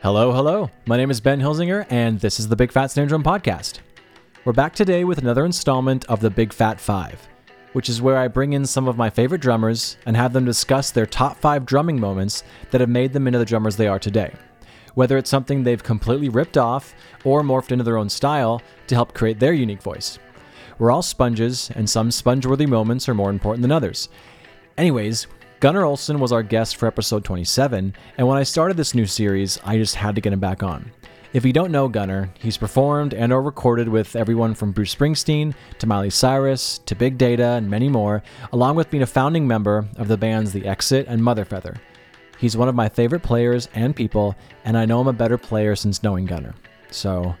Hello, hello. My name is Ben Hilsinger, and this is the Big Fat Snare Drum Podcast. We're back today with another installment of the Big Fat Five, which is where I bring in some of my favorite drummers and have them discuss their top five drumming moments that have made them into the drummers they are today. Whether it's something they've completely ripped off or morphed into their own style to help create their unique voice. We're all sponges, and some sponge-worthy moments are more important than others. Anyways, Gunnar Olsen was our guest for episode 27, and when I started this new series, I just had to get him back on. If you don't know Gunnar, he's performed and or recorded with everyone from Bruce Springsteen to Miley Cyrus to Big Data and many more, along with being a founding member of the bands The Exit and Motherfeather. He's one of my favorite players and people, and I know I'm a better player since knowing Gunnar. So,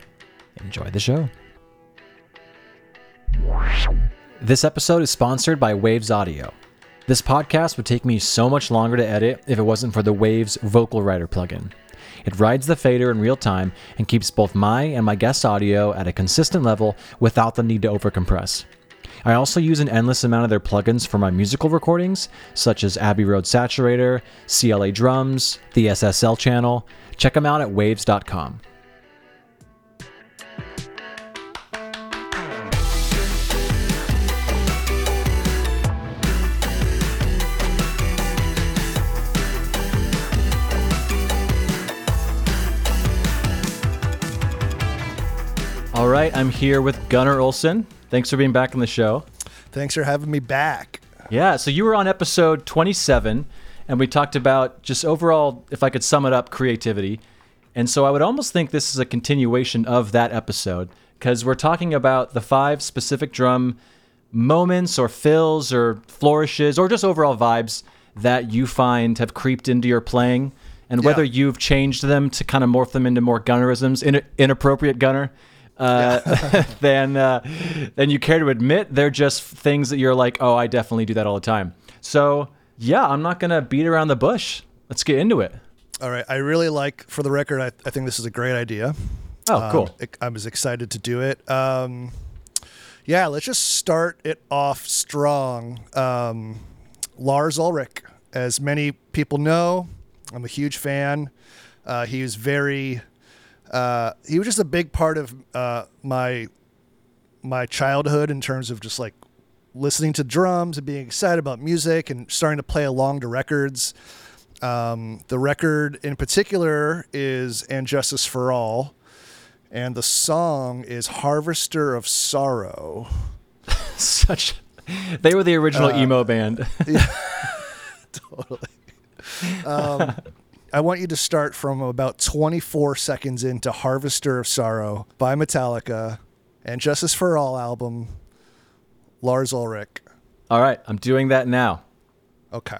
enjoy the show. This episode is sponsored by Waves Audio. This podcast would take me so much longer to edit if it wasn't for the Waves Vocal Rider plugin. It rides the fader in real time and keeps both my and my guest audio at a consistent level without the need to overcompress. I also use an endless amount of their plugins for my musical recordings, such as Abbey Road Saturator, CLA Drums, the SSL channel. Check them out at waves.com. All right, I'm here with Gunnar Olsen. Thanks for being back on the show. Thanks for having me back. Yeah, so you were on episode 27, and we talked about just overall, if I could sum it up, creativity. And so I would almost think this is a continuation of that episode because we're talking about the five specific drum moments or fills or flourishes or just overall vibes that you find have creeped into your playing and whether Yeah. you've changed them to kind of morph them into more gunnerisms, in, inappropriate gunner. Uh, than uh, than you care to admit. They're just things that you're like, oh, I definitely do that all the time. So yeah, I'm not gonna beat around the bush. Let's get into it. All right. I really like, for the record, I, I think this is a great idea. Oh, Um, cool. I- I was excited to do it. Um, yeah, let's just start it off strong. Um, Lars Ulrich, as many people know, I'm a huge fan. Uh, he was very, uh, he was just a big part of uh, my my childhood in terms of just like listening to drums and being excited about music and starting to play along to records. Um, the record in particular is And Justice for All, and the song is Harvester of Sorrow. Such. They were the original emo band. yeah, Totally. Um, I want you to start from about 24 seconds into Harvester of Sorrow by Metallica and Justice for All album, Lars Ulrich. all right, I'm doing that now. Okay.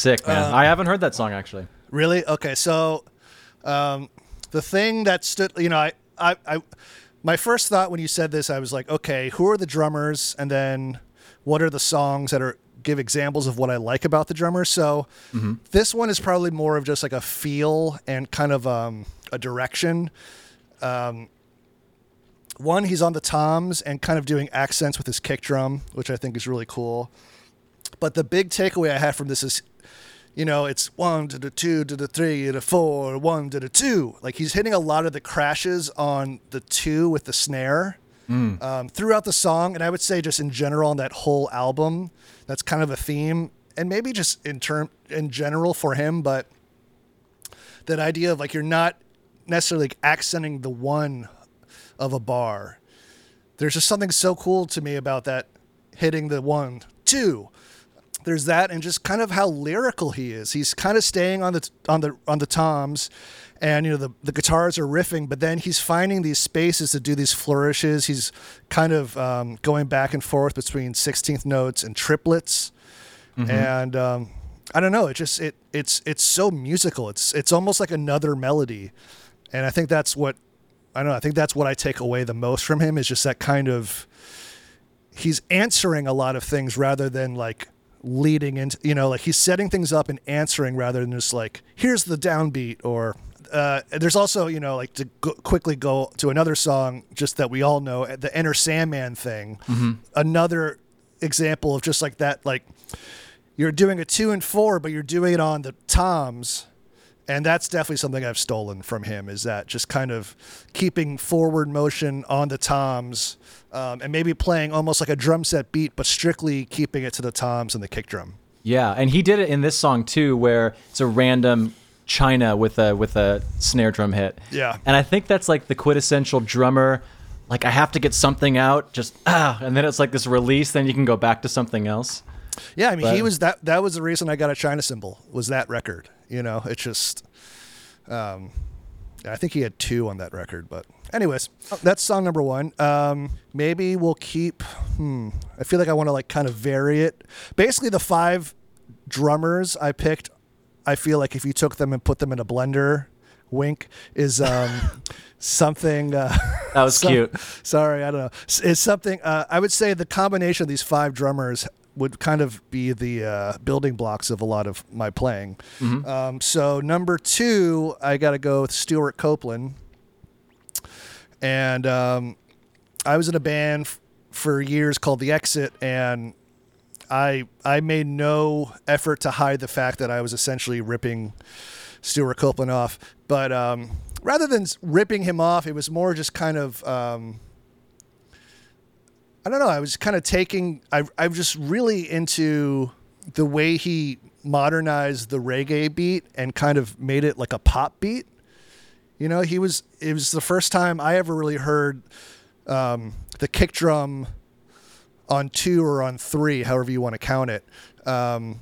Sick man. Uh, I haven't heard that song actually. Really? Okay. So, um, the thing that stood, you know, I, I, I, my first thought when you said this, I was like, okay, who are the drummers, and then what are the songs that are give examples of what I like about the drummers. So, this one is probably more of just like a feel and kind of um, a direction. Um, one, he's on the toms and kind of doing accents with his kick drum, which I think is really cool. But the big takeaway I have from this is you know, it's one to the two to the three to the four, one to the two. Like he's hitting a lot of the crashes on the two with the snare um, throughout the song, and I would say just in general on that whole album, that's kind of a theme, and maybe just in term in general for him, but that idea of like you're not necessarily like accenting the one of a bar. There's just something so cool to me about that hitting the one, two, there's that and just kind of how lyrical he is. He's kind of staying on the on the on the toms and you know the the guitars are riffing, but then he's finding these spaces to do these flourishes. He's kind of um, going back and forth between sixteenth notes and triplets, and um, I don't know. It just it it's it's so musical. It's it's almost like another melody, and I think that's what I don't know. I think that's what I take away the most from him is just that kind of he's answering a lot of things rather than like leading into you know like he's setting things up and answering rather than just like here's the downbeat or uh, there's also you know like to go, quickly go to another song just that we all know the Enter Sandman thing. Another example of just like that like you're doing a two and four but you're doing it on the toms and that's definitely something I've stolen from him is that just kind of keeping forward motion on the toms um, and maybe playing almost like a drum set beat, but strictly keeping it to the toms and the kick drum. Yeah, and he did it in this song too, where it's a random China with a with a snare drum hit. Yeah. and I think that's like the quintessential drummer. Like I have to get something out, just ah, and then it's like this release. Then you can go back to something else. Yeah, I mean, he was that. That was the reason I got a China cymbal was that record. You know, it's just. Um, I think he had two on that record, but anyways, that's song number one. Um, maybe we'll keep. Hmm, I feel like I want to like kind of vary it. Basically, the five drummers I picked, I feel like if you took them and put them in a blender, wink is um, something. Uh, That was some- cute. Sorry, I don't know. It's something. Uh, I would say the combination of these five drummers would kind of be the uh, building blocks of a lot of my playing. Um, so number two, I got to go with Stewart Copeland, and um, I was in a band f- for years called The Exit, and I I made no effort to hide the fact that I was essentially ripping Stewart Copeland off. But um, rather than ripping him off, it was more just kind of um, I don't know. I was kind of taking. I I was just really into the way he modernized the reggae beat and kind of made it like a pop beat. You know, he was. It was the first time I ever really heard um, the kick drum on two or on three, however you want to count it. Um,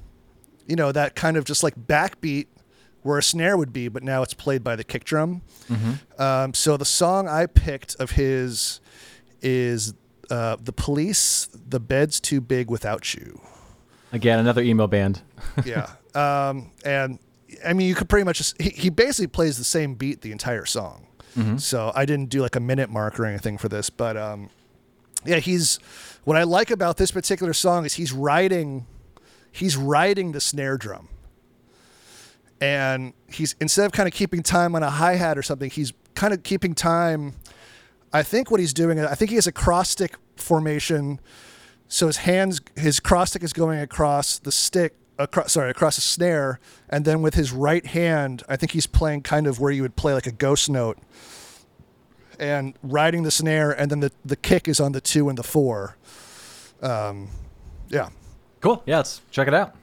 you know, that kind of just like backbeat where a snare would be, but now it's played by the kick drum. Um, so the song I picked of his is uh, "The Police." The bed's too big without you. Again, another emo band. Yeah, um, and I mean, you could pretty much just he, he basically plays the same beat the entire song. So I didn't do like a minute mark or anything for this, but um, yeah, he's what I like about this particular song is he's riding he's riding the snare drum. And he's instead of kind of keeping time on a hi-hat or something, he's kind of keeping time I think what he's doing I think he has a cross stick formation. So his hands his cross stick is going across the stick across sorry across the snare. And then with his right hand I think he's playing kind of where you would play like a ghost note and riding the snare. And then the, the kick is on the two and the four. Um, yeah. Cool. Yeah, let's check it out.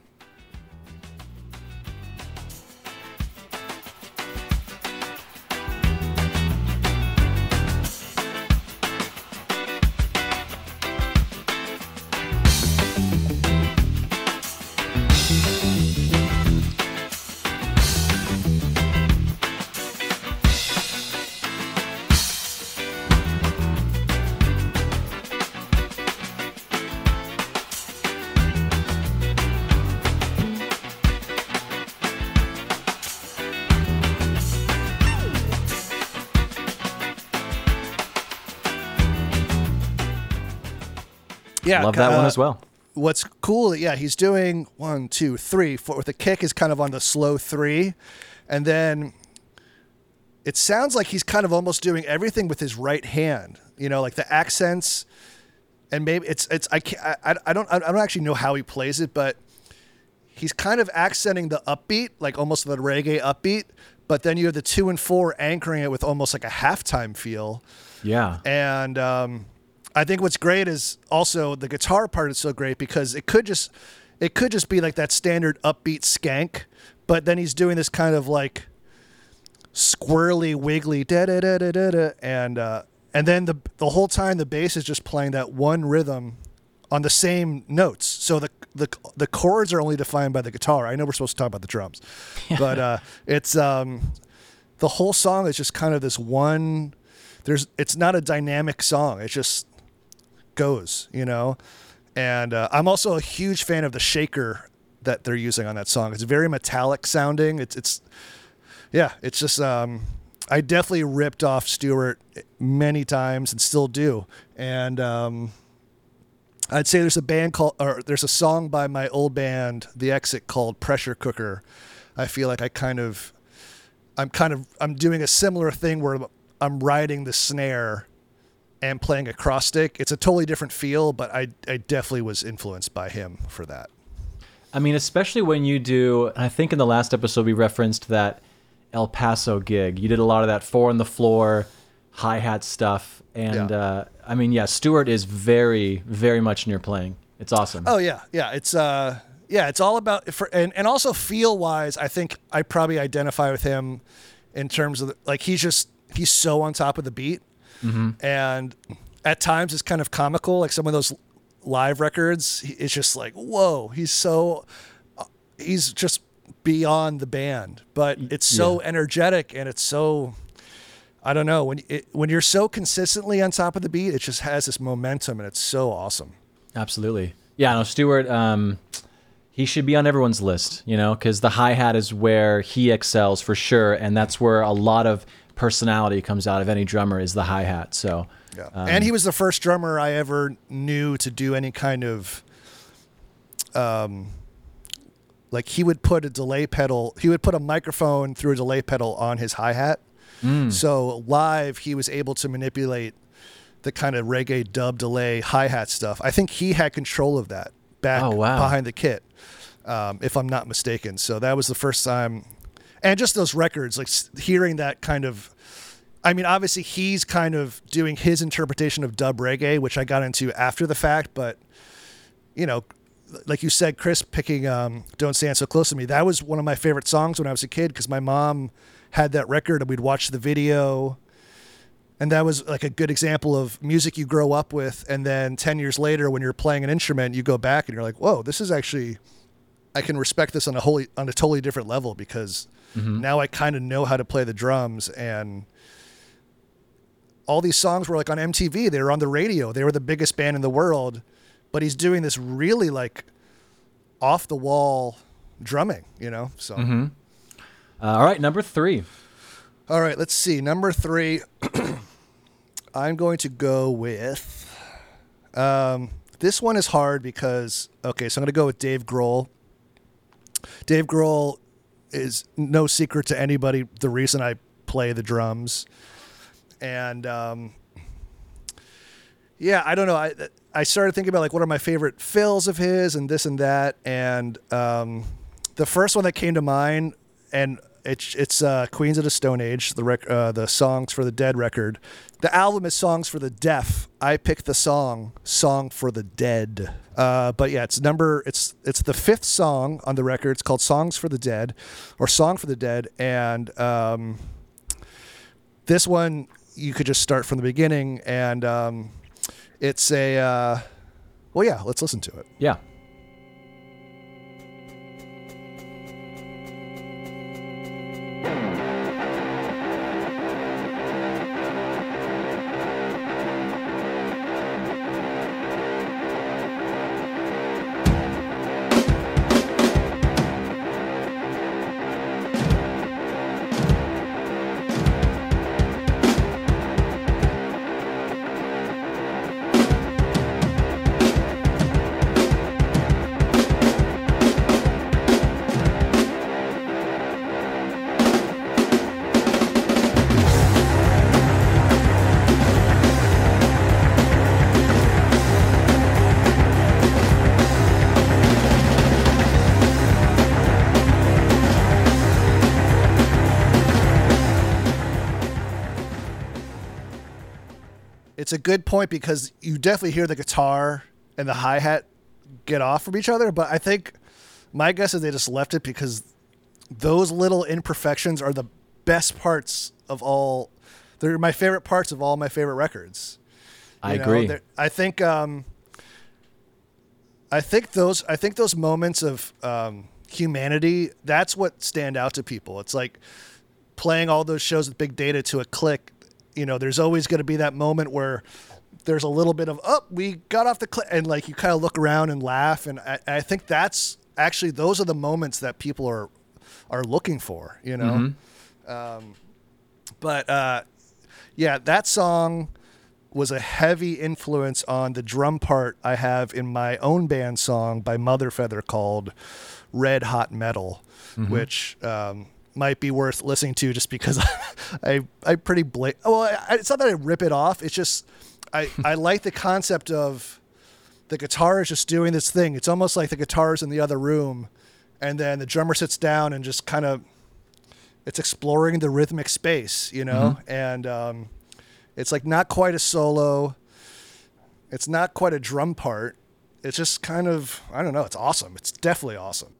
Love that one uh, as well. what's cool yeah he's doing one two three four the kick is kind of on the slow three and then it sounds like he's kind of almost doing everything with his right hand you know like the accents and maybe it's it's i can't i, I don't i don't actually know how he plays it but he's kind of accenting the upbeat like almost the reggae upbeat but then you have the two and four anchoring it with almost like a halftime feel Yeah. and um, I think what's great is also the guitar part is so great because it could just it could just be like that standard upbeat skank, but then he's doing this kind of like squirrely, wiggly da da da da da da, and uh, and then the the whole time the bass is just playing that one rhythm on the same notes. So the the the chords are only defined by the guitar. I know we're supposed to talk about the drums, but uh, it's um, the whole song is just kind of this one. There's it's not a dynamic song. It's just goes, you know. And uh, I'm also a huge fan of the shaker that they're using on that song. It's very metallic sounding. It's it's yeah, it's just um, I definitely ripped off Stewart many times and still do. And um, I'd say there's a band called or there's a song by my old band, The Exit, called Pressure Cooker. I feel like I kind of I'm kind of I'm doing a similar thing where I'm riding the snare and playing a cross stick. It's a totally different feel, but I I definitely was influenced by him for that. I mean, especially when you do. I think in the last episode we referenced that El Paso gig. You did a lot of that four on the floor, hi hat stuff, and Yeah. uh, I mean, yeah, Stewart is very, very much in your playing. It's awesome. Oh yeah, yeah. It's uh yeah, it's all about for and, and also feel wise, I think I probably identify with him in terms of the, like he's just he's so on top of the beat. And at times it's kind of comical like some of those live records it's just like whoa he's so uh, he's just beyond the band but it's so energetic and it's so i don't know when it, when you're so consistently on top of the beat it just has this momentum and it's so awesome Absolutely. Yeah, no, Stewart, um, he should be on everyone's list, you know, because the hi hat is where he excels for sure. And that's where a lot of personality comes out of any drummer is the hi hat. So, Yeah. and he was the first drummer I ever knew to do any kind of um like he would put a delay pedal, he would put a microphone through a delay pedal on his hi-hat. So live he was able to manipulate the kind of reggae dub delay hi-hat stuff. I think he had control of that back Oh, wow. behind the kit. Um, if I'm not mistaken. So that was the first time and just those records like hearing that kind of I mean, obviously he's kind of doing his interpretation of dub reggae, which I got into after the fact. But you know, like you said, Chris picking um, "Don't Stand So Close to Me" that was one of my favorite songs when I was a kid because my mom had that record and we'd watch the video, and that was like a good example of music you grow up with, and then ten years later, when you're playing an instrument, you go back and you're like, "Whoa, this is actually." I can respect this on a wholly on a totally different level because now I kind of know how to play the drums and all these songs were like on MTV. They were on the radio. They were the biggest band in the world, but he's doing this really like off the wall drumming, you know? So, uh, all right, number three. all right, let's see. Number three, I'm going to go with. Um, this one is hard because, okay, so I'm going to go with Dave Grohl. Dave Grohl is no secret to anybody the reason I play the drums. And um, yeah, I don't know. I I started thinking about like what are my favorite fills of his and this and that. And um, the first one that came to mind, and it's it's uh, Queens of the Stone Age, the rec- uh, the songs for the Dead record. The album is Songs for the Deaf. I picked the song Song for the Dead. Uh, but yeah, it's number it's it's the fifth song on the record. It's called Songs for the Dead, or Song for the Dead, and um, this one you could just start from the beginning, and um, it's a uh, well, yeah. Let's listen to it. Yeah. It's a good point because you definitely hear the guitar and the hi hat get off from each other. But I think my guess is they just left it because those little imperfections are the best parts of all. They're my favorite parts of all my favorite records. I know, agree. I think um, I think those I think those moments of um, humanity that's what stand out to people. It's like playing all those shows with big data to a click. You know, there's always going to be that moment where there's a little bit of oh we got off the click and like you kind of look around and laugh and I, I think that's actually those are the moments that people are are looking for. You know, um, but uh, yeah, that song was a heavy influence on the drum part I have in my own band song by Mother Feather called Red Hot Metal, which um, might be worth listening to just because I I pretty bla- well I, it's not that I rip it off it's just I I like the concept of the guitar is just doing this thing. It's almost like the guitar is in the other room and then the drummer sits down and just kind of it's exploring the rhythmic space you know? And um, it's like not quite a solo it's not quite a drum part it's just kind of i don't know it's awesome it's definitely awesome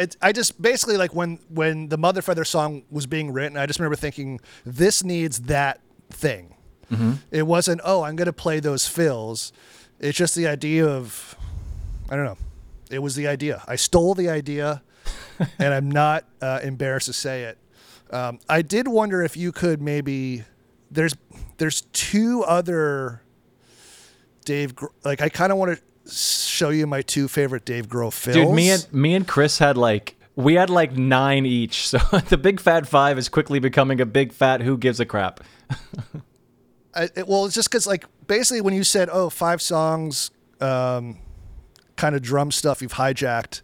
it's i just basically like when when the mother feather song was being written i just remember thinking this needs that thing. It wasn't oh i'm going to play those fills. It's just the idea of i don't know. It was the idea. I stole the idea and i'm not uh, embarrassed to say it. Um, i did wonder if you could maybe there's there's two other dave like i kind of want to show you my two favorite dave grohl fills Dude, me and me and Chris had like we had like nine each. So the big fat five is quickly becoming a big fat who gives a crap. I, it, well, it's just because like basically when you said, oh five songs, um, kind of drum stuff you've hijacked,"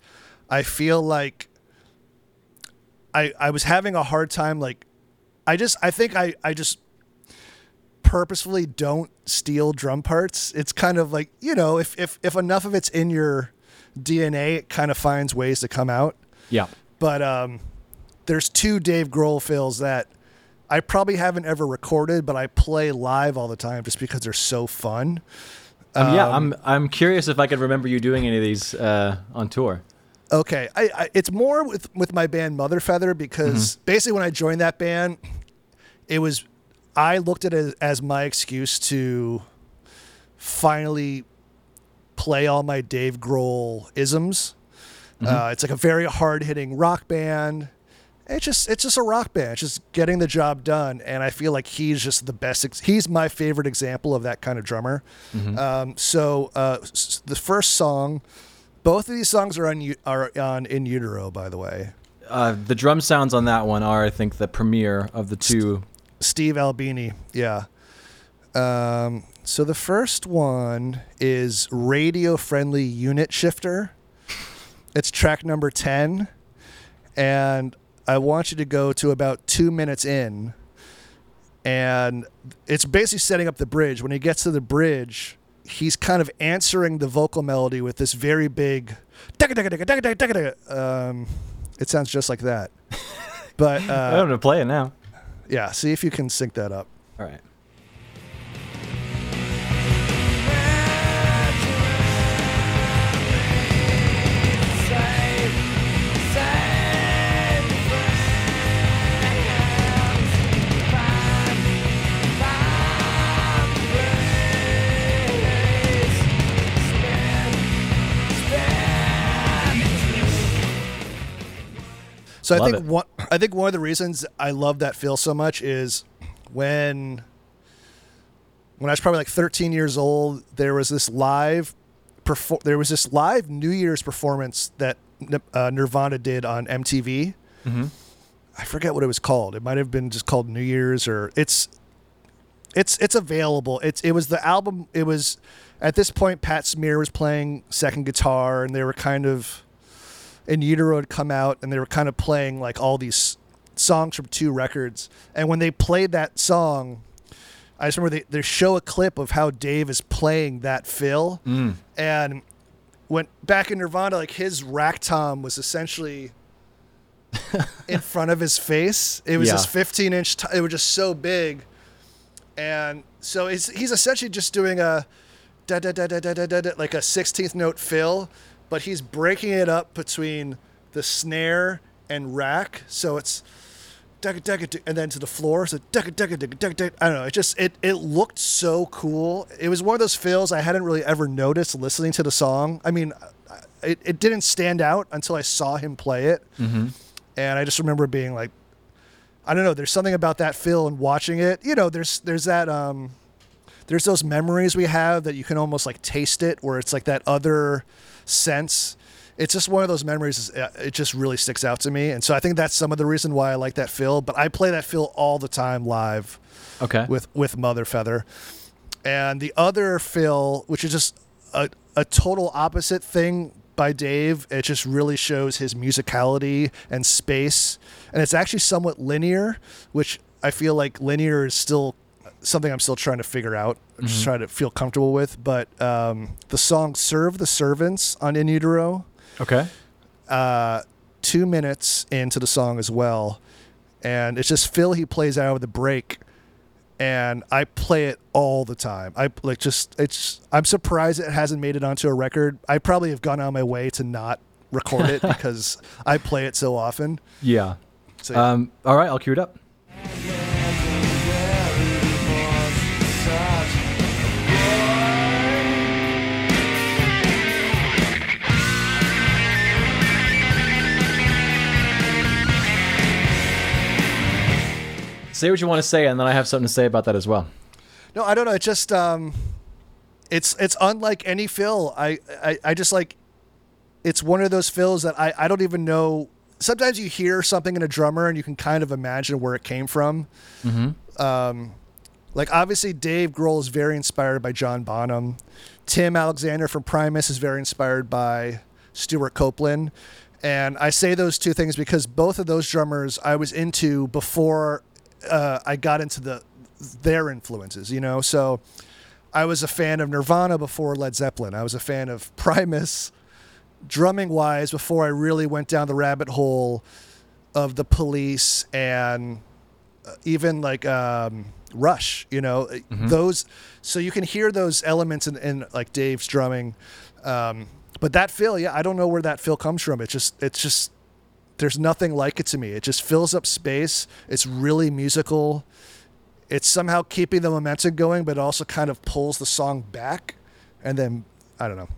I feel like I I was having a hard time. Like, I just I think I I just purposefully don't steal drum parts. It's kind of like you know if if if enough of it's in your DNA, it kind of finds ways to come out. Yeah. But um, there's two Dave Grohl fills that I probably haven't ever recorded, but I play live all the time just because they're so fun. Um, yeah, I'm I'm curious if I could remember you doing any of these uh, on tour. Okay, I, I it's more with with my band Mother Feather because basically when I joined that band, it was I looked at it as, my excuse to finally play all my Dave Grohl isms. Uh, it's like a very hard hitting rock band. It's just it's just a rock band. It's just getting the job done, and I feel like he's just the best. Ex- he's my favorite example of that kind of drummer. Um, so uh, s- the first song, both of these songs are on U- are on In Utero, by the way. Uh, the drum sounds on that one are, I think, the premiere of the two. Steve Albini, yeah. Um, so the first one is radio friendly unit shifter. It's track number ten, and I want you to go to about two minutes in, and it's basically setting up the bridge. When he gets to the bridge, he's kind of answering the vocal melody with this very big. Um, it sounds just like that. But I'm uh, gonna play it now. Yeah, see if you can sync that up. All right. So I think it. one I think one of the reasons I love that feel so much is when when I was probably like 13 years old, there was this live perfor- there was this live New Year's performance that uh, Nirvana did on MTV. I forget what it was called. It might have been just called New Year's or it's it's it's available. It's it was the album. It was at this point Pat Smear was playing second guitar and they were kind of in utero had come out and they were kind of playing like all these songs from two records. And when they played that song i just remember they, they show a clip of how dave is playing that fill. Mm. and went back in nirvana like his rack tom was essentially in front of his face. It was yeah. this 15 inch t- it was just so big. And so he's essentially just doing a da da da da da da da like a 16th note fill but he's breaking it up between the snare and rack. So it's and then to the floor. So. I don't know. It just it it looked so cool. It was one of those fills I hadn't really ever noticed listening to the song. I mean, it, it didn't stand out until I saw him play it, and I just remember being like, I don't know. There's something about that fill and watching it. You know, there's there's that um, there's those memories we have that you can almost like taste it, where it's like that other sense. It's just one of those memories. uh, It just really sticks out to me, and so I think that's some of the reason why I like that fill. But I play that fill all the time live Okay. with with Mother Feather, and the other fill, which is just a a total opposite thing by Dave. It just really shows his musicality and space, and it's actually somewhat linear, which I feel like linear is still something I'm still trying to figure out, just trying to feel comfortable with. But um, the song "Serve the Servants" on In Utero okay. uh, two minutes into the song as well, and it's just fill he plays out of the break, and I play it all the time. I like just it's. I'm surprised it hasn't made it onto a record. I probably have gone out of my way to not record it because I play it so often. Yeah. So yeah. Um, all right, I'll cue it up. Say what you want to say, and then I have something to say about that as well. No, I don't know. It's just um, it's it's unlike any fill. I, I I just like it's one of those fills that I I don't even know. Sometimes you hear something in a drummer and you can kind of imagine where it came from. Um, like obviously Dave Grohl is very inspired by John Bonham. Tim Alexander from Primus is very inspired by Stewart Copeland. And I say those two things because both of those drummers I was into before uh, I got into the their influences, you know. So I was a fan of Nirvana before Led Zeppelin. I was a fan of Primus drumming wise before I really went down the rabbit hole of the police and uh, even like um, Rush, you know, those. So you can hear those elements in, in like Dave's drumming. Um, but that feel, yeah, I don't know where that feel comes from. It's just, it's just, there's nothing like it to me. It just fills up space. It's really musical. It's somehow keeping the momentum going, but it also kind of pulls the song back. And then, I don't know.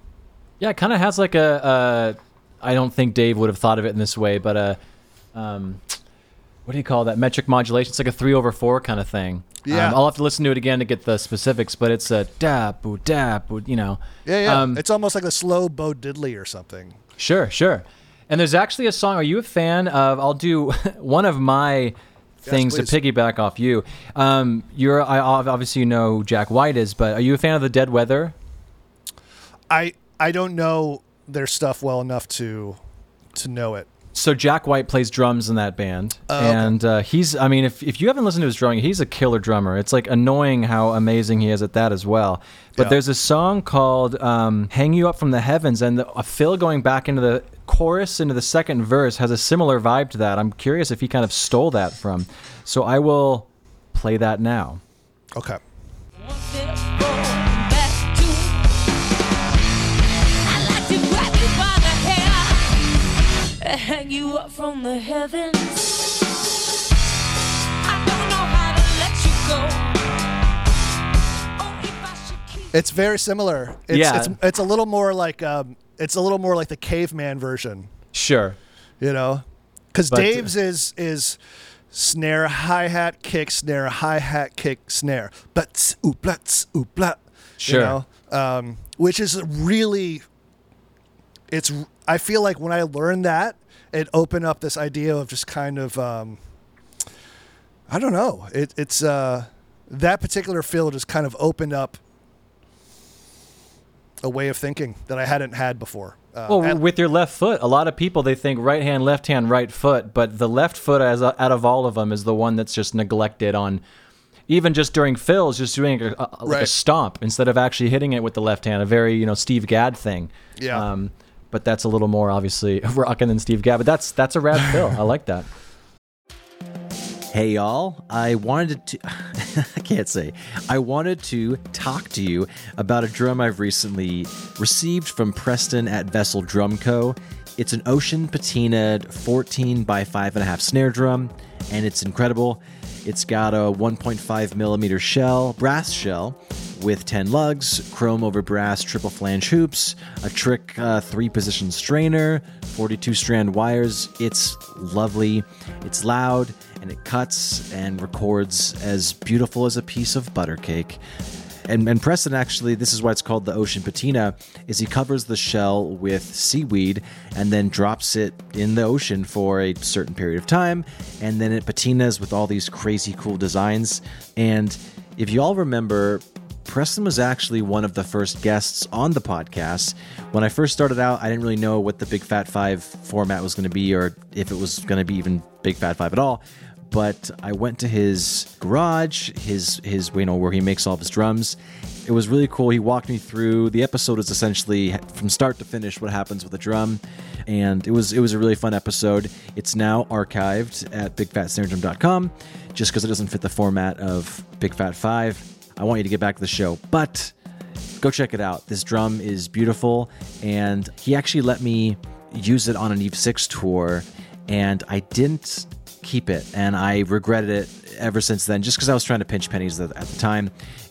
Yeah, it kind of has like a. Uh, don't think Dave would have thought of it in this way, but a. Um, what do you call that? Metric modulation. It's like a three over four kind of thing. Yeah. Um, I'll have to listen to it again to get the specifics, but it's a da boo da boo. You know. Yeah, yeah. Um, it's almost like a slow Bo Diddley or something. Sure, sure. And there's actually a song. Are you a fan of? I'll do one of my things to piggyback off you. Um, you're. I obviously you know Jack White is, but are you a fan of the Dead Weather? I I don't know their stuff well enough to to know it. So Jack White plays drums in that band, Oh, okay. and uh, he's. I mean, if if you haven't listened to his drumming, he's a killer drummer. It's like annoying how amazing he is at that as well. But Yeah. there's a song called um, "Hang You Up from the Heavens," and the, a fill going back into the chorus into the second verse has a similar vibe to that. I'm curious if he kind of stole that from. So I will play that now. Okay. Hair hang you up from the heavens. I don't know how to let you go. Oh, if I should keep It's very similar. It's, Yeah. It's, it's a little more like um, it's a little more like the caveman version, Sure. you know, because But- uh, Dave's is is snare hi hat kick snare hi hat kick snare but ooh blah tss, ooh. Sure. You know? um, which is really, it's. I feel like when I learned that, it opened up this idea of just kind of, um, I don't know. It, it's uh, that particular field just kind of opened up a way of thinking that I hadn't had before. Uh, Well, and- with your left foot, a lot of people they think right hand, left hand, right foot, but the left foot, as out of all of them, is the one that's just neglected on. Even just during fills, just doing a, a, like a stomp instead of actually hitting it with the left hand, a very you know Steve Gadd thing. Yeah. Um, but that's a little more obviously rocking than Steve Gadd. But that's that's a rad fill. I like that. Hey y'all, I wanted to I can't say. I wanted to talk to you about a drum I've recently received from Preston at Vessel Drum Co. It's an ocean patinaed 14 by 5.5 snare drum, and it's incredible. It's got a 1.5 millimeter shell, brass shell, with 10 lugs, chrome over brass triple flange hoops, a trick uh, three position strainer, 42 strand wires. It's lovely, it's loud, and it cuts and records as beautiful as a piece of butter cake. And, and Preston actually, this is why it's called the ocean patina, is he covers the shell with seaweed and then drops it in the ocean for a certain period of time, and then it patinas with all these crazy cool designs. And if you all remember, Preston was actually one of the first guests on the podcast. When I first started out, I didn't really know what the Big Fat Five format was going to be, or if it was going to be even Big Fat Five at all but I went to his garage, his his you know where he makes all of his drums. It was really cool. He walked me through. The episode is essentially from start to finish what happens with a drum, and it was it was a really fun episode. It's now archived at bigfatsnaredrum.com, just because it doesn't fit the format of Big Fat Five. I want you to get back to the show, but go check it out. This drum is beautiful, and he actually let me use it on an Eve Six tour, and I didn't keep it, and I regretted it ever since then, just because I was trying to pinch pennies at the time,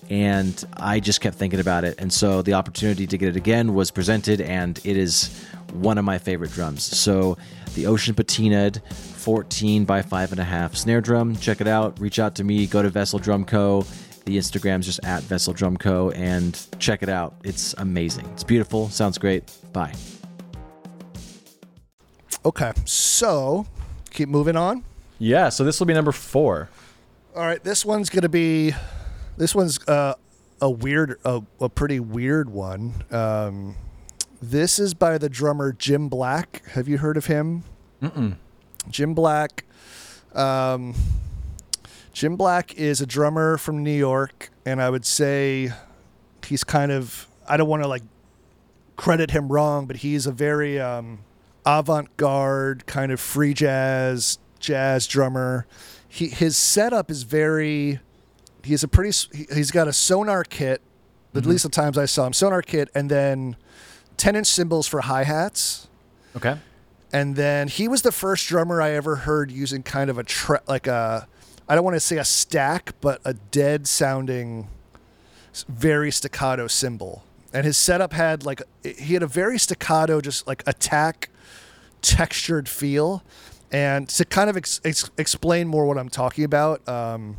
and I just kept thinking about it, and so the opportunity to get it again was presented, and it is one of my favorite drums. So the Ocean Patinaed 14 by five and a half snare drum. Check it out. Reach out to me. Go to Vessel Drum Co. The Instagram's just at Vessel Drum Co. and check it out. It's amazing. It's beautiful. Sounds great. Bye. okay, so keep moving on. Yeah. So this will be number four. All right, this one's gonna be, this one's uh, a weird, a, a pretty weird one. Um, this is by the drummer Jim Black. Have you heard of him? Mm-mm. Jim Black. Um, Jim Black is a drummer from New York, and I would say he's kind of. I don't want to like credit him wrong, but he's a very um, avant-garde kind of free jazz jazz drummer. He his setup is very. He's a pretty. He's got a Sonor kit. At least the times I saw him, Sonor kit, and then ten inch cymbals for hi hats. Okay. And then he was the first drummer I ever heard using kind of a tre- like a I don't want to say a stack, but a dead sounding, very staccato cymbal. And his setup had like he had a very staccato, just like attack, textured feel. And to kind of ex- ex- explain more what I'm talking about, um,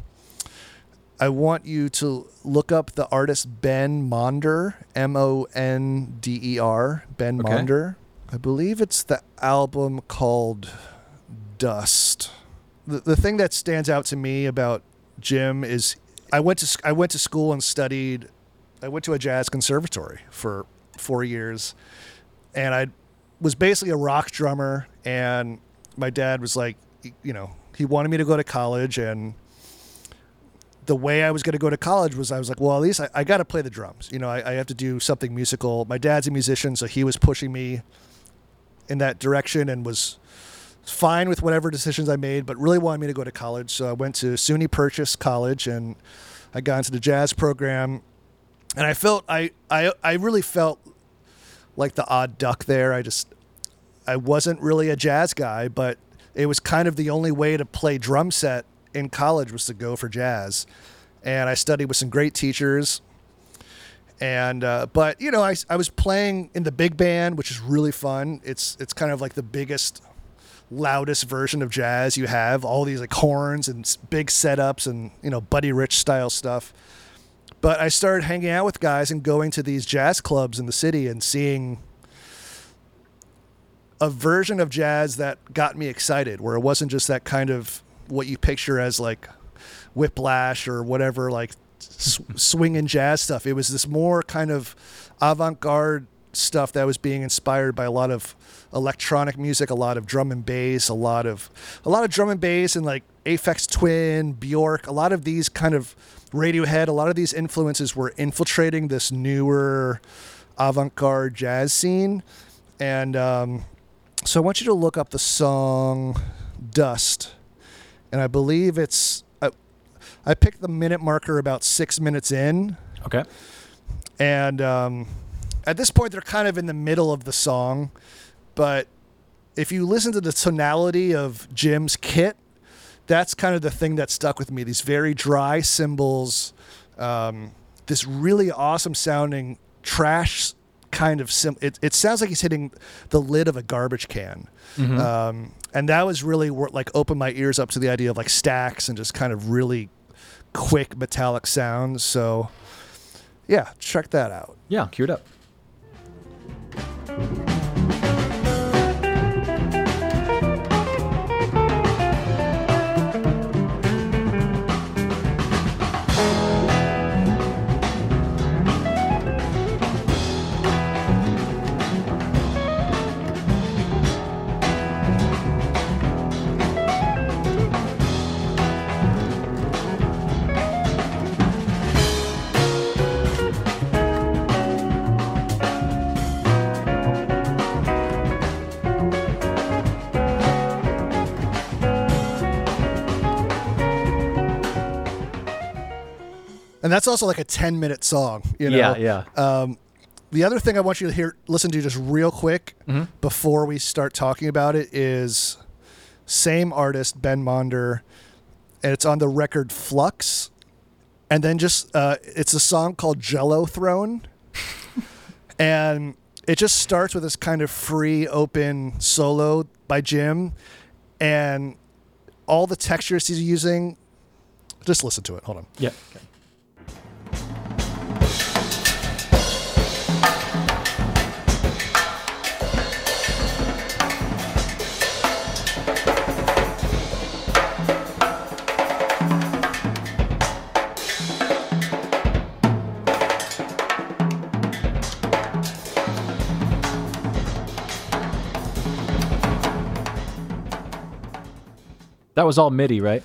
I want you to look up the artist Ben Monder, M O N D E R, Ben Okay. Monder. I believe it's the album called Dust. The, thing that stands out to me about Jim is I went to I went to school and studied. I went to a jazz conservatory for four years, and I was basically a rock drummer. And my dad was like, you know, he wanted me to go to college, and the way I was going to go to college was I was like, well, at least I, I got to play the drums. You know, I, I have to do something musical. My dad's a musician, so he was pushing me in that direction and was fine with whatever decisions I made, but really wanted me to go to college. So I went to SUNY Purchase College and I got into the jazz program. And I felt I I I really felt like the odd duck there. I just I wasn't really a jazz guy, but it was kind of the only way to play drum set in college was to go for jazz. And I studied with some great teachers. And uh, but you know, I, I was playing in the big band, which is really fun. It's it's kind of like the biggest, loudest version of jazz you have. All these like horns and big setups and you know Buddy Rich style stuff. But I started hanging out with guys and going to these jazz clubs in the city and seeing a version of jazz that got me excited, where it wasn't just that kind of what you picture as like whiplash or whatever, like s- swinging jazz stuff. It was this more kind of avant garde stuff that was being inspired by a lot of electronic music, a lot of drum and bass, a lot of a lot of drum and bass and like Aphex Twin, Bjork, a lot of these kind of Radiohead, a lot of these influences were infiltrating this newer avant-garde jazz scene. And um, so I want you to look up the song Dust. And I believe it's I, I picked the minute marker about 6 minutes in Okay. and um, at this point they're kind of in the middle of the song but if you listen to the tonality of jim's kit that's kind of the thing that stuck with me these very dry cymbals um, this really awesome sounding trash kind of sim- it, it sounds like he's hitting the lid of a garbage can um, and that was really what like opened my ears up to the idea of like stacks and just kind of really quick metallic sounds so yeah, check that out. Yeah, queued up. And that's also like a 10 minute song, you know? Yeah, yeah. Um, the other thing I want you to hear, listen to just real quick Mm-hmm. before we start talking about it is same artist, Ben Monder, and it's on the record Flux. And then just, uh, it's a song called Jello Throne. and it just starts with this kind of free, open solo by Jim. And all the textures he's using, just listen to it. Hold on. Yeah. That was all MIDI, right?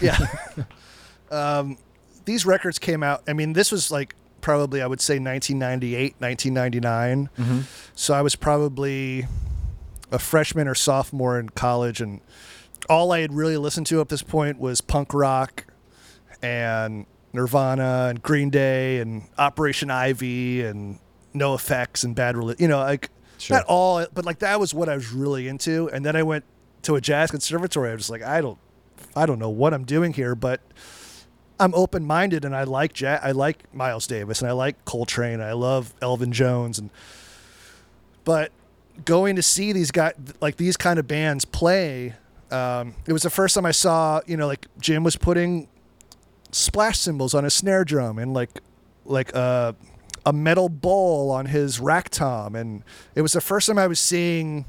yeah. um, these records came out. I mean, this was like probably I would say 1998, 1999. So I was probably a freshman or sophomore in college, and all I had really listened to up this point was punk rock and Nirvana and Green Day and Operation Ivy and NOFX and Bad Religion. You know, like Sure. not all, but like that was what I was really into. And then I went to a jazz conservatory. I was just like, I don't, I don't know what I'm doing here, but I'm open minded and I like jazz. I like Miles Davis and I like Coltrane. I love Elvin Jones and, but going to see these guys like these kind of bands play. Um, it was the first time I saw, you know, like Jim was putting splash cymbals on a snare drum and like like a a metal bowl on his rack tom and it was the first time I was seeing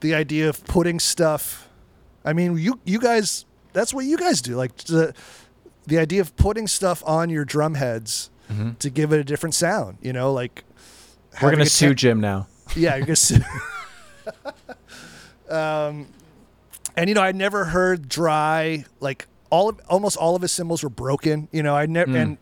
the idea of putting stuff I mean you you guys that's what you guys do like the the idea of putting stuff on your drum heads to give it a different sound you know like We're gonna sue te- Jim now. yeah, you're gonna sue. um, and you know, I never heard dry like all of almost all of his cymbals were broken. You know, I never and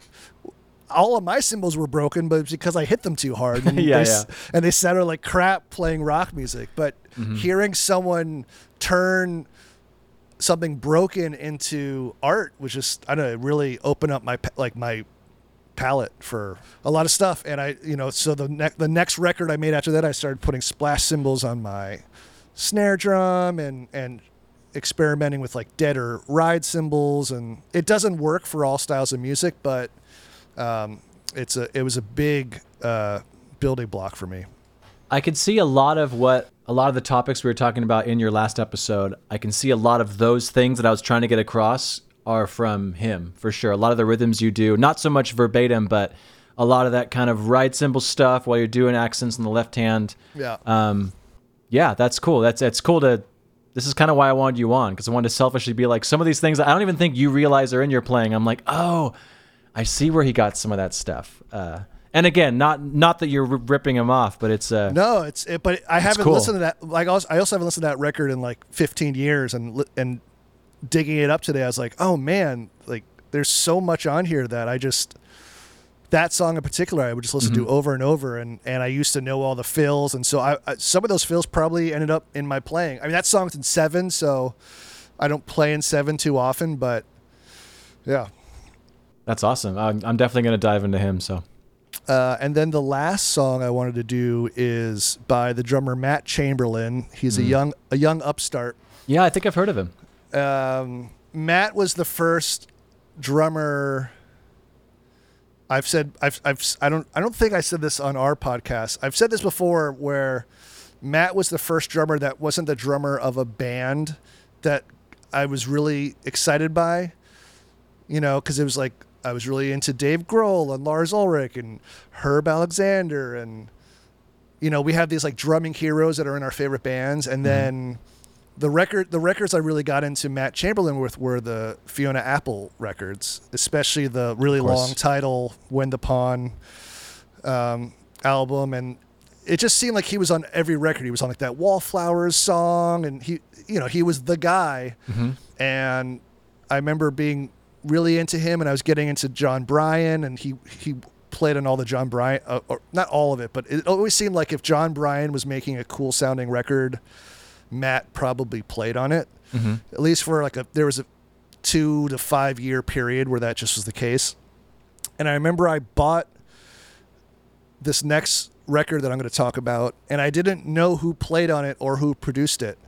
all of my cymbals were broken, but because I hit them too hard. And Yeah, they, yeah. And they sounded like crap playing rock music. But mm-hmm. hearing someone turn something broken into art was just I don't know, it really opened up my like my palette for a lot of stuff. And I, you know, so the ne- the next record I made after that, I started putting splash cymbals on my snare drum and and experimenting with like dead or ride cymbals. And it doesn't work for all styles of music, but um, it's a it was a big uh, building block for me. I could see a lot of what a lot of the topics we were talking about in your last episode. I can see a lot of those things that I was trying to get across are from him for sure. A lot of the rhythms you do, not so much verbatim, but a lot of that kind of right cymbal stuff while you're doing accents on the left hand. Yeah. Um, yeah, that's cool. That's it's cool to. This is kind of why I wanted you on because I wanted to selfishly be like some of these things that I don't even think you realize are in your playing. I'm like, oh, I see where he got some of that stuff. Uh, and again, not not that you're ripping him off, but it's uh, No, it's it, but I haven't cool. listened to that. Like I also, I also haven't listened to that record in like 15 years, and and digging it up today, I was like, oh man, like there's so much on here that I just that song in particular I would just listen Mm-hmm. to over and over, and and I used to know all the fills, and so I, I some of those fills probably ended up in my playing. I mean that song's in seven, so I don't play in seven too often, but yeah. That's awesome. I'm, I'm definitely gonna dive into him. So Uh, and then the last song I wanted to do is by the drummer Matt Chamberlain. He's Mm. a young a young upstart. yeah, I think I've heard of him. Um, Matt was the first drummer. I've said I've I've I don't I don't think I said this on our podcast. I've said this before where Matt was the first drummer that wasn't the drummer of a band that I was really excited by. You know, because it was like I was really into Dave Grohl and Lars Ulrich and Herb Alexander and you know we have these like drumming heroes that are in our favorite bands. And then the record the records I really got into Matt Chamberlain with were the Fiona Apple records, especially the really long title When the Pawn um, album. And it just seemed like he was on every record. He was on like that Wallflowers song. And he you know, he was the guy. And I remember being really into him and I was getting into Jon Brion and he he played on all the Jon Brion uh, or not all of it, but it always seemed like if Jon Brion was making a cool sounding record Matt probably played on it. At least for like a there was a two to five year period where that just was the case. And I remember I bought this next record that I'm going to talk about, and I didn't know who played on it or who produced it.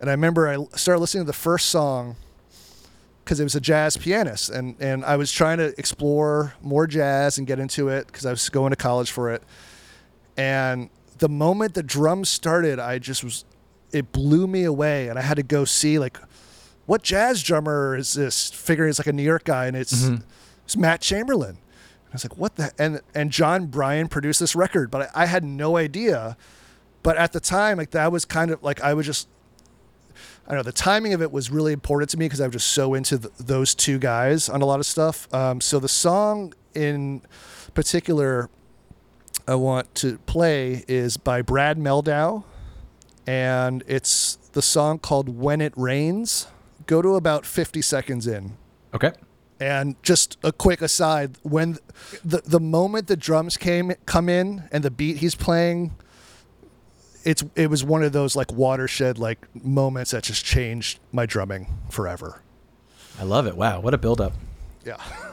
And I remember I started listening to the first song because it was a jazz pianist, and and I was trying to explore more jazz and get into it because I was going to college for it. And the moment the drums started, I just was, it blew me away, and I had to go see like, what jazz drummer is this? Figuring it's like a New York guy, and it's mm-hmm. it's Matt Chamberlain. And I was like, what the? And and Jon Brion produced this record, but I, I had no idea. But at the time, like that was kind of like I was just I don't know. The timing of it was really important to me because I was just so into th- those two guys on a lot of stuff. Um, so the song in particular I want to play is by Brad Mehldau, and it's the song called "When It Rains." Go to about fifty seconds in. Okay. And just a quick aside, when the the moment the drums came come in and the beat he's playing, it's it was one of those like watershed like moments that just changed my drumming forever. I love it. Wow, what a build up. Yeah.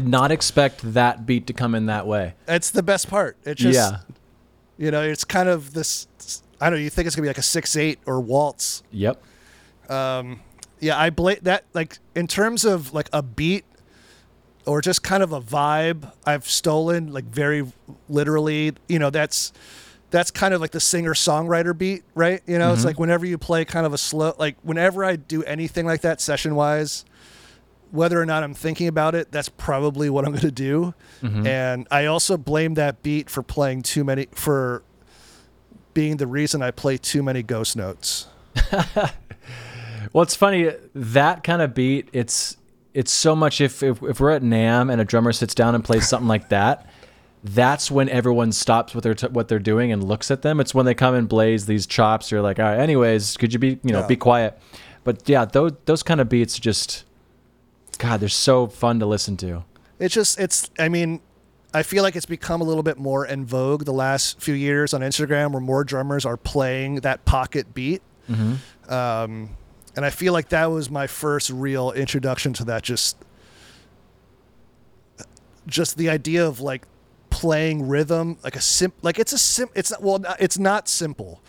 Did not expect that beat to come in that way. It's the best part. It's just yeah. you know, it's kind of this I don't know, you think it's gonna be like a six eight or waltz. Yep. Um, yeah, I blame that like in terms of like a beat or just kind of a vibe I've stolen like very literally, you know, that's that's kind of like the singer songwriter beat, right? You know, it's mm-hmm. like whenever you play kind of a slow like whenever I do anything like that session wise, whether or not I'm thinking about it, that's probably what I'm going to do. Mm-hmm. And I also blame that beat for playing too many for being the reason I play too many ghost notes. Well, it's funny that kind of beat. It's it's so much if, if if we're at NAMM and a drummer sits down and plays something like that, that's when everyone stops what they're t- what they're doing and looks at them. It's when they come and blaze these chops. You're like, all right, anyways, could you be you know Yeah. be quiet? But yeah, those those kind of beats just, God, they're so fun to listen to. It's just it's I mean, I feel like it's become a little bit more in vogue the last few years on Instagram where more drummers are playing that pocket beat. Um, and I feel like that was my first real introduction to that. Just, just the idea of like playing rhythm, like a sim, like it's a sim. It's not, well, it's not simple.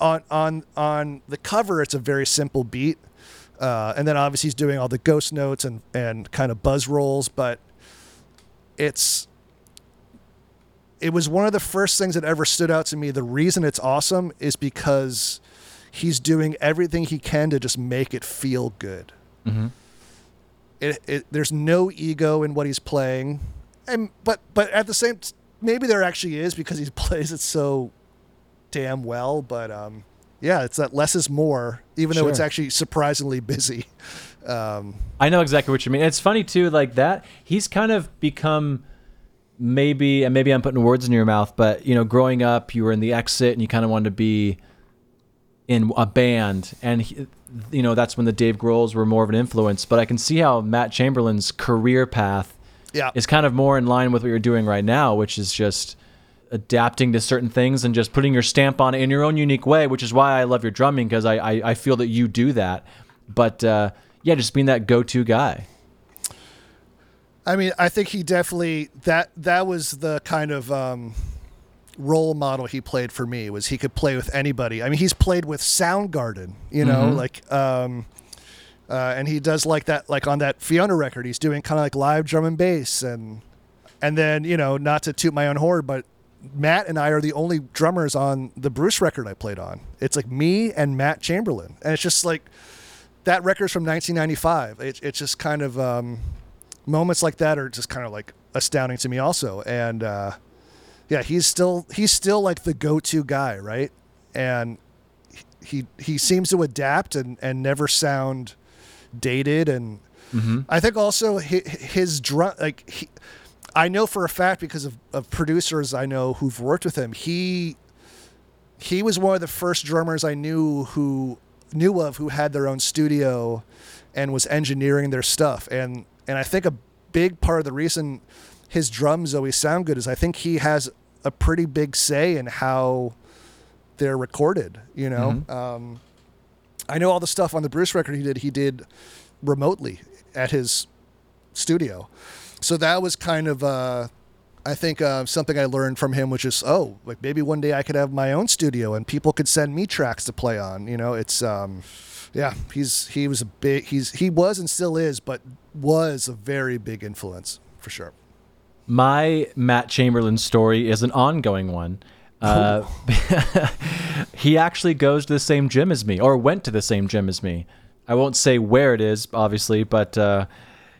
On on on the cover, it's a very simple beat, uh, and then obviously he's doing all the ghost notes and and kind of buzz rolls, but it's it was one of the first things that ever stood out to me. The reason it's awesome is because he's doing everything he can to just make it feel good. It, it, there's no ego in what he's playing, and but but at the same, maybe there actually is because he plays it so damn well. But um, yeah, it's that less is more, even though it's actually surprisingly busy. Um, I know exactly what you mean. It's funny too, like that. He's kind of become maybe, and maybe I'm putting words in your mouth, but you know, growing up, you were in the exit, and you kind of wanted to be in a band, and he, you know, that's when the Dave Grohls were more of an influence. But I can see how Matt Chamberlain's career path yeah, is kind of more in line with what you're doing right now, which is just adapting to certain things and just putting your stamp on it in your own unique way, which is why I love your drumming because I, I, I feel that you do that. But uh, yeah, just being that go to guy. I mean, I think he definitely that that was the kind of um, role model he played for me. Was he could play with anybody. I mean, he's played with Soundgarden, you know, like, um, uh, and he does like that, like on that Fiona record, he's doing kind of like live drum and bass, and and then you know, not to toot my own horn, but Matt and I are the only drummers on the Bruce record I played on. It's like me and Matt Chamberlain, and it's just like that record's from 1995. It, it's just kind of um, moments like that are just kind of like astounding to me also. And uh, yeah, he's still he's still like the go-to guy, right? And he he seems to adapt and and never sound dated. And I think also his, his drum like he, I know for a fact because of, of producers I know who've worked with him. He he was one of the first drummers I knew who knew of who had their own studio and was engineering their stuff. And and I think a big part of the reason his drums always sound good is I think he has a pretty big say in how they're recorded. You know, um, I know all the stuff on the Bruce record he did. He did remotely at his studio, so that was kind of. Uh, I think uh, something I learned from him, which is, oh, like maybe one day I could have my own studio and people could send me tracks to play on. You know, it's, um, yeah, he's he was a big, he's he was and still is, but was a very big influence for sure. My Matt Chamberlain story is an ongoing one. Uh, he actually goes to the same gym as me, or went to the same gym as me. I won't say where it is, obviously, but uh,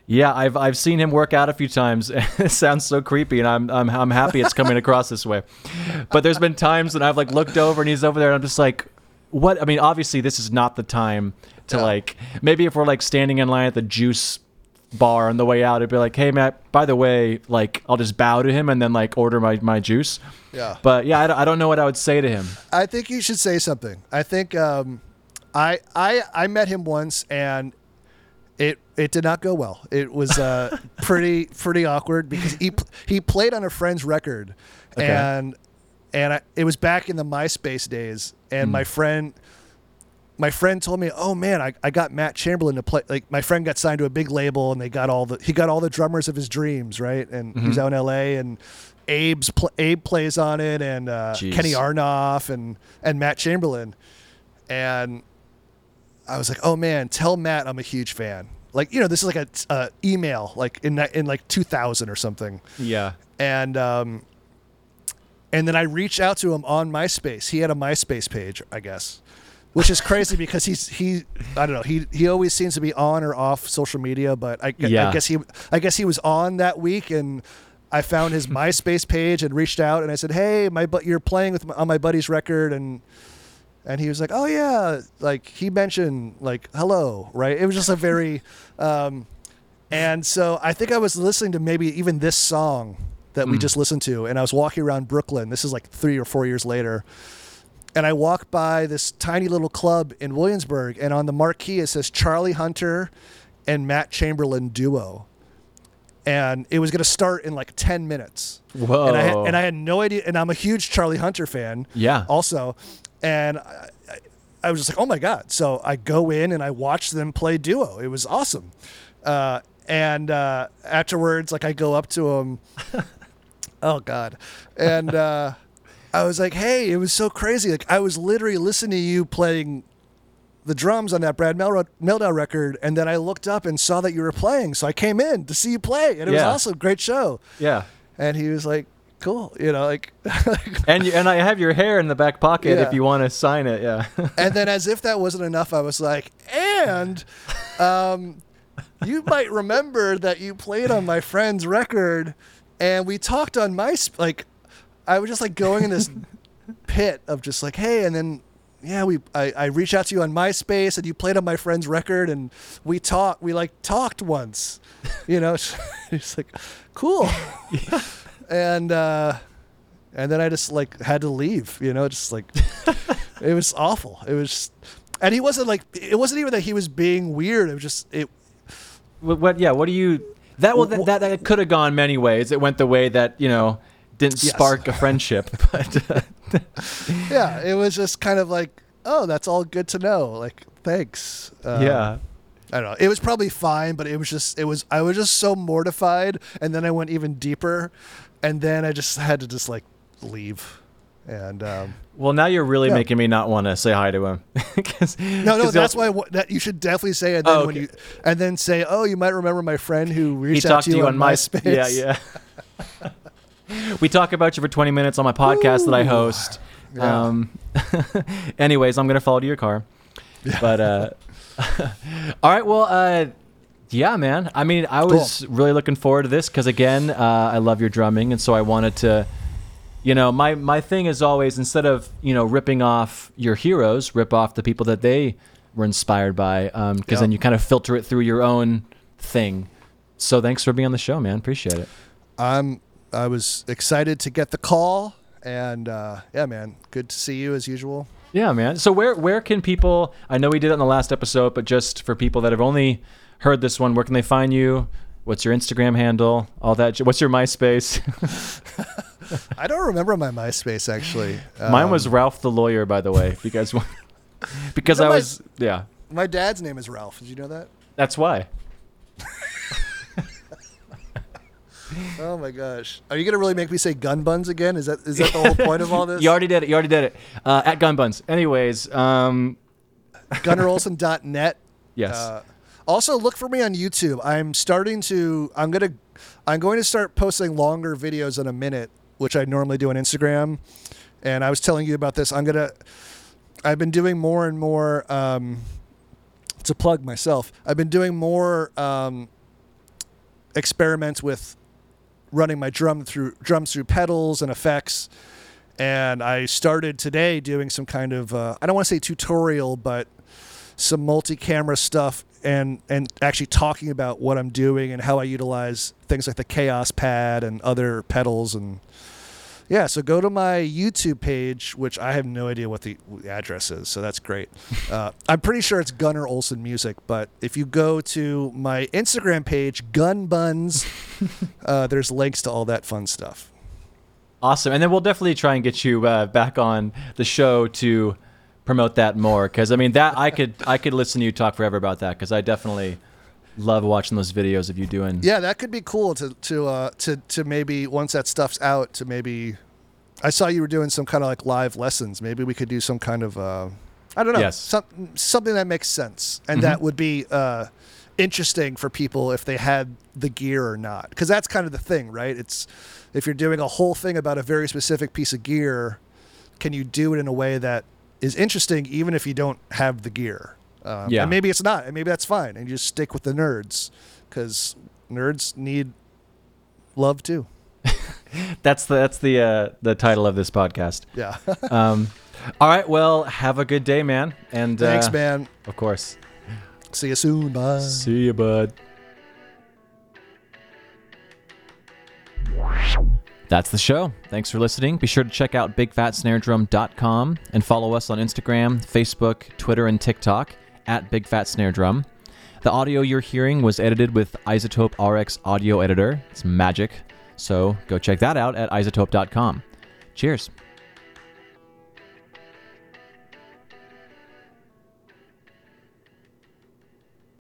yeah, I've I've seen him work out a few times. it sounds so creepy, and I'm I'm I'm happy it's coming across this way. But there's been times when I've like looked over and he's over there, and I'm just like, what? I mean, obviously this is not the time to Yeah. like. Maybe if we're like standing in line at the juice bar on the way out, it'd be like, hey Matt, by the way, like I'll just bow to him and then like order my my juice. Yeah. But yeah, I, don't- I don't know what I would say to him. I think you should say something. I think um, I I I met him once and it it did not go well. It was uh, pretty pretty awkward because he he played on a friend's record Okay. and and I, it was back in the MySpace days and my friend my friend told me, "Oh man, I, I got Matt Chamberlain to play. Like my friend got signed to a big label, and they got all the he got all the drummers of his dreams, right? And he's out in L.A. and Abe's pl- Abe plays on it, and uh, Kenny Aronoff and and Matt Chamberlain, and I was like, "Oh man, tell Matt I'm a huge fan." Like you know, this is like a uh, email like in in like 2000 or something Yeah. and um, and then I reached out to him on MySpace. He had a MySpace page, I guess, which is crazy because he's he I don't know he he always seems to be on or off social media, but I, Yeah. I guess he I guess he was on that week and. I found his MySpace page and reached out and I said, "Hey, my but you're playing with my, on my buddy's record and and he was like, "Oh yeah," like he mentioned like hello, right? It was just a very um and so I think I was listening to maybe even this song that we just listened to, and I was walking around Brooklyn. This is like three or four years later. And I walked by this tiny little club in Williamsburg, and on the marquee it says Charlie Hunter and Matt Chamberlain duo. And it was going to start in like 10 minutes. Whoa. And I, had, and I had no idea. And I'm a huge Charlie Hunter fan Yeah. also. And I, I- was just like, oh my god! So I go in and I watch them play duo. It was awesome. Uh, and uh, afterwards, like I go up to him. oh god, and uh, I was like, hey, it was so crazy. Like I was literally listening to you playing the drums on that Brad Mel- Mehldau record, and then I looked up and saw that you were playing. So I came in to see you play, and it was awesome. Great show. Yeah. And he was like, cool, you know, like. And you, and I have your hair in the back pocket Yeah. if you want to sign it. Yeah. and then as if that wasn't enough, I was like, and um, you might remember that you played on my friend's record, and we talked on my sp- like, I was just like going in this pit of just like, hey, and then. Yeah, we I, I reached out to you on MySpace and you played on my friend's record and we talked we like talked once. You know, it's like cool. And uh and then I just like had to leave, you know, just like it was awful. It was, just, and he wasn't like it wasn't even that he was being weird. It was just it. what, what? Yeah. What do you? That well, that, that, that could have gone many ways. It went the way that you know didn't Yes. spark a friendship, but uh, Yeah, it was just kind of like, oh, that's all good to know. Like, thanks. Um, yeah. I don't know. It was probably fine, but it was just it was I was just so mortified, and then I went even deeper, and then I just had to just like leave, and um, Well, now you're really Yeah. making me not want to say hi to him. 'Cause- no, no, 'cause that's why I that you should definitely say it. Then Oh, when you and then say, oh, you might remember my friend who he reached out talked to you, on my MySpace. Yeah, yeah. we talk about you for 20 minutes on my podcast that I host. Yeah. Um, anyways, I'm gonna follow to your car. But uh, all right, well, uh, yeah, man. I mean, I was really looking forward to this because again, uh, I love your drumming, and so I wanted to. You know, my my thing is always instead of you know ripping off your heroes, rip off the people that they were inspired by, because Yeah. then you kind of filter it through your own thing. So thanks for being on the show, man. Appreciate it. I'm I was excited to get the call, and uh, yeah, man, good to see you as usual. Yeah, man. So where where can people? I know we did it in the last episode, but just for people that have only heard this one, where can they find you? What's your Instagram handle? All that. What's your MySpace? I don't remember my MySpace actually. Mine was Um, Ralph the lawyer, by the way. If you guys want, because You know I my- was yeah. my dad's name is Ralph. Did you know that? That's why. Oh my gosh, are you gonna really make me say gun buns again? Is that is that the whole point of all this? You already did it. You already did it. Uh, at Gun Buns. Anyways, um, GunnarOlsen.net. yes. Uh, also, look for me on YouTube. I'm starting to. I'm gonna. I'm going to start posting longer videos in a minute, which I normally do on Instagram. And I was telling you about this. I'm gonna. I've been doing more and more. Um, to plug myself, I've been doing more um, experiments with running my drum through drums through pedals and effects. And I started today doing some kind of uh, I don't want to say tutorial, but some multi-camera stuff and and actually talking about what I'm doing and how I utilize things like the Kaoss Pad and other pedals and yeah. So go to my YouTube page, which I have no idea what the address is, so that's great. Uh, I'm pretty sure it's Gunnar Olsen Music, but if you go to my Instagram page, Gun Buns, uh, there's links to all that fun stuff. Awesome. And then we'll definitely try and get you uh, back on the show to promote that more because I mean that I could I could listen to you talk forever about that because I definitely love watching those videos of you doing. Yeah, that could be cool to to uh, to to maybe once that stuff's out to maybe. I saw you were doing some kind of like live lessons. Maybe we could do some kind of uh, I don't know, Yes. some, something that makes sense and that would be uh, interesting for people if they had the gear or not. Because that's kind of the thing, right? It's if you're doing a whole thing about a very specific piece of gear, can you do it in a way that is interesting even if you don't have the gear? Um, Yeah. And maybe it's not, and maybe that's fine, and you just stick with the nerds because nerds need love too. That's the that's the uh, the title of this podcast. Yeah. Um, all right. Well, have a good day, man. And Thanks, uh, man. Of course. See you soon. Bye. See you, bud. That's the show. Thanks for listening. Be sure to check out bigfatsnaredrum.com and follow us on Instagram, Facebook, Twitter, and TikTok at Big Fat Snare Drum. The audio you're hearing was edited with iZotope RX Audio Editor. It's magic. So go check that out at izotope.com. Cheers.